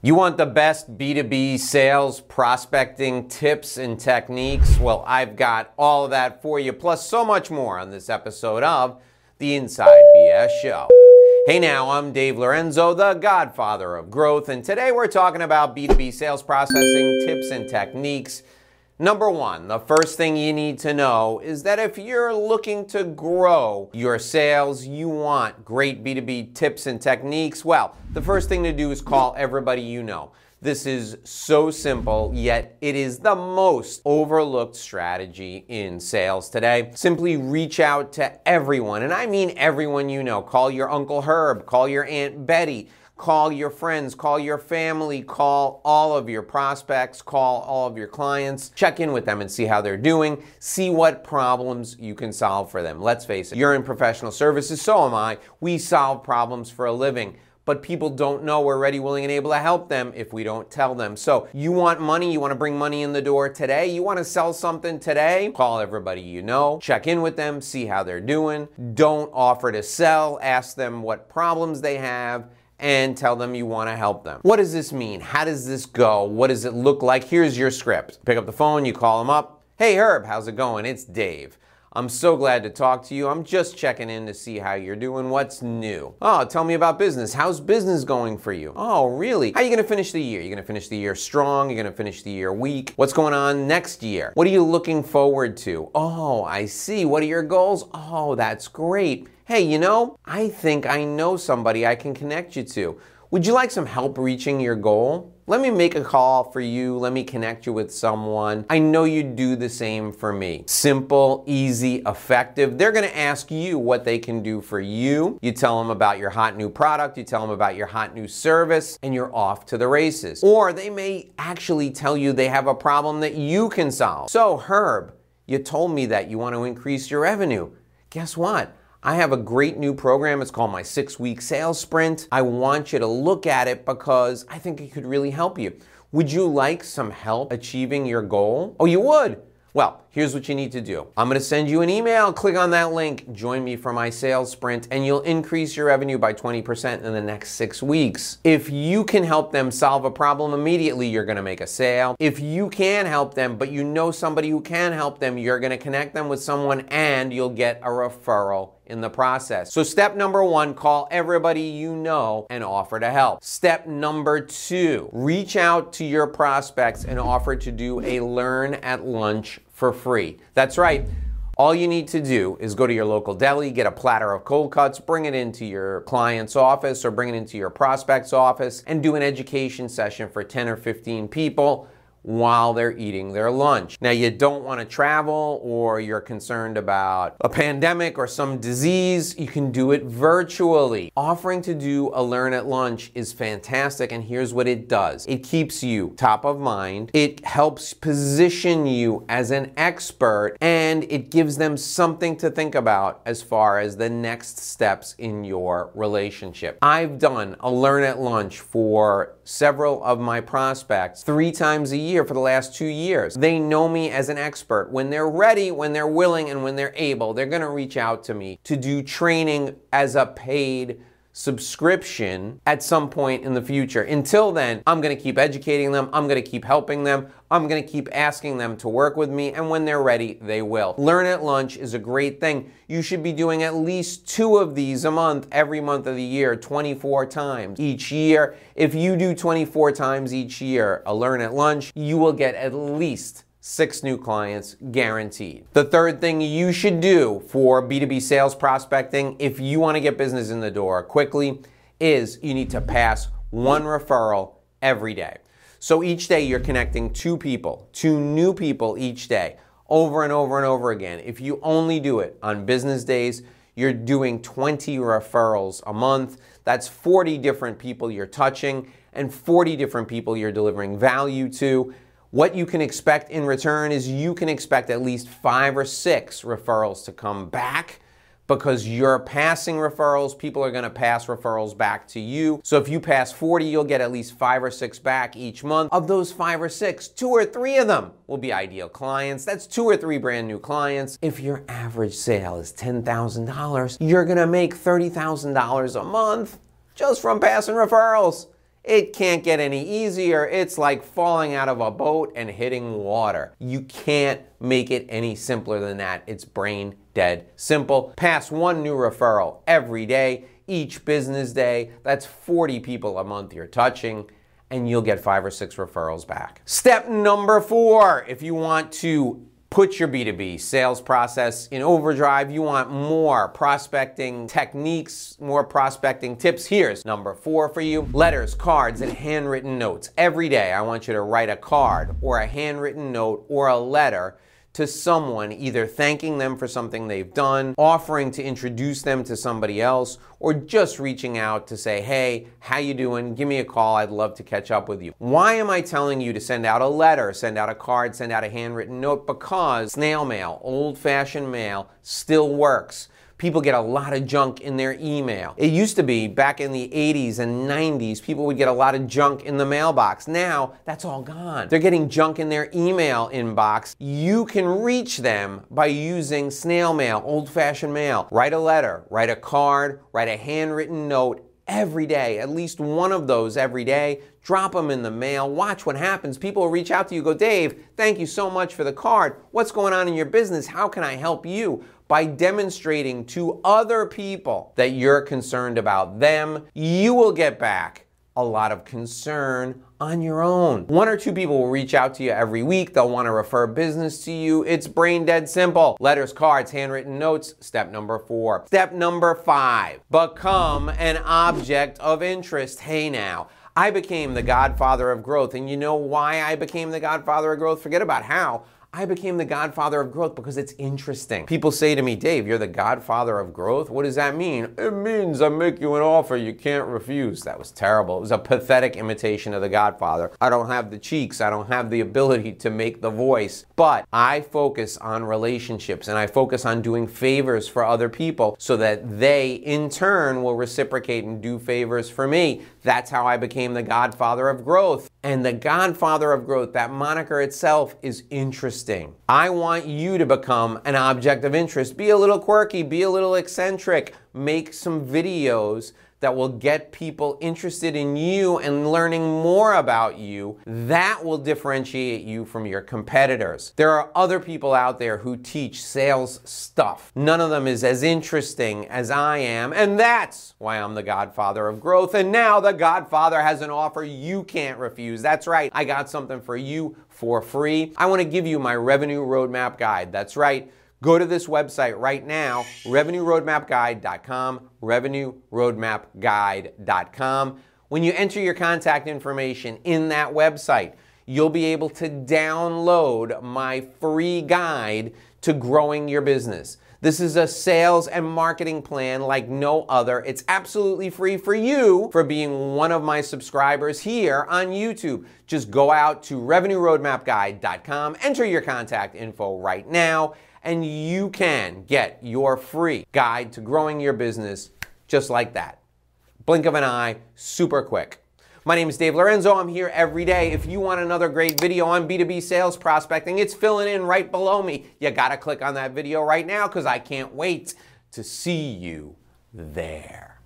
You want the best B2B sales prospecting tips and techniques? Well, I've got all of that for you, plus so much more on this episode of the Inside BS Show. Hey now, I'm Dave Lorenzo, the godfather of growth, and today we're talking about B2B sales prospecting tips and techniques Number one, the first thing you need to know is that if you're looking to grow your sales, you want great B2B tips and techniques. Well, the first thing to do is call everybody you know. This is so simple, yet it is the most overlooked strategy in sales today. Simply reach out to everyone, and I mean everyone you know. Call your Uncle Herb, call your Aunt Betty, Call your friends, call your family, call all of your prospects, call all of your clients, check in with them and see how they're doing, see what problems you can solve for them. Let's face it, you're in professional services, so am I. We solve problems for a living but people don't know we're ready, willing, and able to help them if we don't tell them. So, you want money, you want to bring money in the door today, you want to sell something today, call everybody you know, check in with them, see how they're doing. Don't offer to sell, ask them what problems they have and tell them you want to help them. What does this mean? How does this go? What does it look like? Here's your script. Pick up the phone, you call them up. Hey Herb, how's it going? It's Dave. I'm so glad to talk to you. I'm just checking in to see how you're doing. What's new? Oh, tell me about business. How's business going for you? Oh, really? How are you going to finish the year? You're going to finish the year strong? You're going to finish the year weak? What's going on next year? What are you looking forward to? Oh, I see. What are your goals? Oh, that's great hey, you know, I think I know somebody I can connect you to. Would you like some help reaching your goal? Let me make a call for you. Let me connect you with someone. I know you'd do the same for me. Simple, easy, effective. They're to ask you what they can do for you. You tell them about your hot new product, you tell them about your hot new service, and you're off to the races. Or they may actually tell you they have a problem that you can solve. So, Herb, you told me that you want to increase your revenue. Guess what? I have a great new program. It's called my six week sales sprint. I want you to look at it because I think it could really help you. Would you like some help achieving your goal? Oh, you would? Well, here's what you need to do. I'm going to send you an email. Click on that link. Join me for my sales sprint, and you'll increase your revenue by 20% in the next six weeks. If you can help them solve a problem immediately, you're going to make a sale. If you can help them, but you know somebody who can help them, you're going to connect them with someone and you'll get a referral in the process. So, step number one, call everybody you know and offer to help. Step number two, reach out to your prospects and offer to do a learn at lunch for free. That's right. All you need to do is go to your local deli, get a platter of cold cuts, bring it into your client's office or bring it into your prospect's office, and do an education session for 10 or 15 people while they're eating their lunch. Now, you don't want to travel or you're concerned about a pandemic or some disease, you can do it virtually. Offering to do a learn at lunch is fantastic, and here's what it does it keeps you top of mind, it helps position you as an expert, and it gives them something to think about as far as the next steps in your relationship. I've done a learn at lunch for several of my prospects three times a year for the last two years. They know me as an expert. When they're ready, when they're willing, and when they're able, they're to reach out to me to do training as a paid subscription at some point in the future. Until then, I'm to keep educating them, I'm to keep helping them, I'm to keep asking them to work with me, and when they're ready, they will. Learn at Lunch is a great thing. You should be doing at least two of these a month, every month of the year, 24 times each year. If you do 24 times each year a Learn at Lunch, you will get at least six new clients guaranteed. The third thing you should do for B2B sales prospecting, if you want to get business in the door quickly, is you need to pass one referral every day. So each day you're connecting two people, two new people each day, over and over and over again. If you only do it on business days, you're doing 20 referrals a month. That's 40 different people you're touching and 40 different people you're delivering value to. What you can expect in return is you can expect at least five or six referrals to come back because you're passing referrals. People are to pass referrals back to you. So if you pass 40, you'll get at least five or six back each month. Of those five or six, two or three of them will be ideal clients. That's two or three brand new clients. If your average sale is $10,000, you're to make $30,000 a month just from passing referrals. It can't get any easier. It's like falling out of a boat and hitting water. You can't make it any simpler than that. It's brain dead simple. Pass one new referral every day, each business day. That's 40 people a month you're touching and you'll get five or six referrals back. Step number four, if you want to put your B2B sales process in overdrive. You want more prospecting techniques, more prospecting tips. Here's number four for you letters, cards, and handwritten notes. Every day, I want you to write a card or a handwritten note or a letter to someone, either thanking them for something they've done, offering to introduce them to somebody else, or just reaching out to say, "Hey, how you doing? Give me a call. I'd love to catch up with you." Why am I telling you to send out a letter, send out a card, send out a handwritten note? Because snail mail, old-fashioned mail still works people get a lot of junk in their email. It used to be back in the 80s and 90s, people would get a lot of junk in the mailbox. Now, that's all gone. They're getting junk in their email inbox. You can reach them by using snail mail, old fashioned mail. Write a letter, write a card, write a handwritten note every day, at least one of those every day. Drop them in the mail. Watch what happens. People will reach out to you, go, Dave, thank you so much for the card. What's going on in your business? How can I help you? By demonstrating to other people that you're concerned about them, you will get back a lot of concern on your own. One or two people will reach out to you every week. They'll want to refer business to you. It's brain dead simple. Letters, cards, handwritten notes. Step number four. Step number five become an object of interest. Hey now. I became the godfather of growth. And you know why I became the godfather of growth? Forget about how. I became the godfather of growth because it's interesting. People say to me, Dave, you're the godfather of growth? What does that mean? It means I make you an offer you can't refuse. That was terrible. It was a pathetic imitation of the godfather. I don't have the cheeks, I don't have the ability to make the voice, but I focus on relationships and I focus on doing favors for other people so that they, in turn, will reciprocate and do favors for me. That's how I became the godfather of growth. And the godfather of growth, that moniker itself is interesting. I want you to become an object of interest. Be a little quirky, be a little eccentric, make some videos that will get people interested in you and learning more about you, that will differentiate you from your competitors. There are other people out there who teach sales stuff. None of them is as interesting as I am, and that's why I'm the godfather of growth. And now the godfather has an offer you can't refuse. That's right, I got something for you for free. I want to give you my revenue roadmap guide. That's right. Go to this website right now, revenueroadmapguide.com, revenueroadmapguide.com. When you enter your contact information in that website, you'll be able to download my free guide to growing your business. This is a sales and marketing plan like no other. It's absolutely free for you for being one of my subscribers here on YouTube. Just go out to revenueroadmapguide.com, enter your contact info right now, and you can get your free guide to growing your business just like that. Blink of an eye, super quick. My name is Dave Lorenzo. I'm here every day. If you want another great video on B2B sales prospecting, it's filling in right below me. You got to click on that video right now because I can't wait to see you there.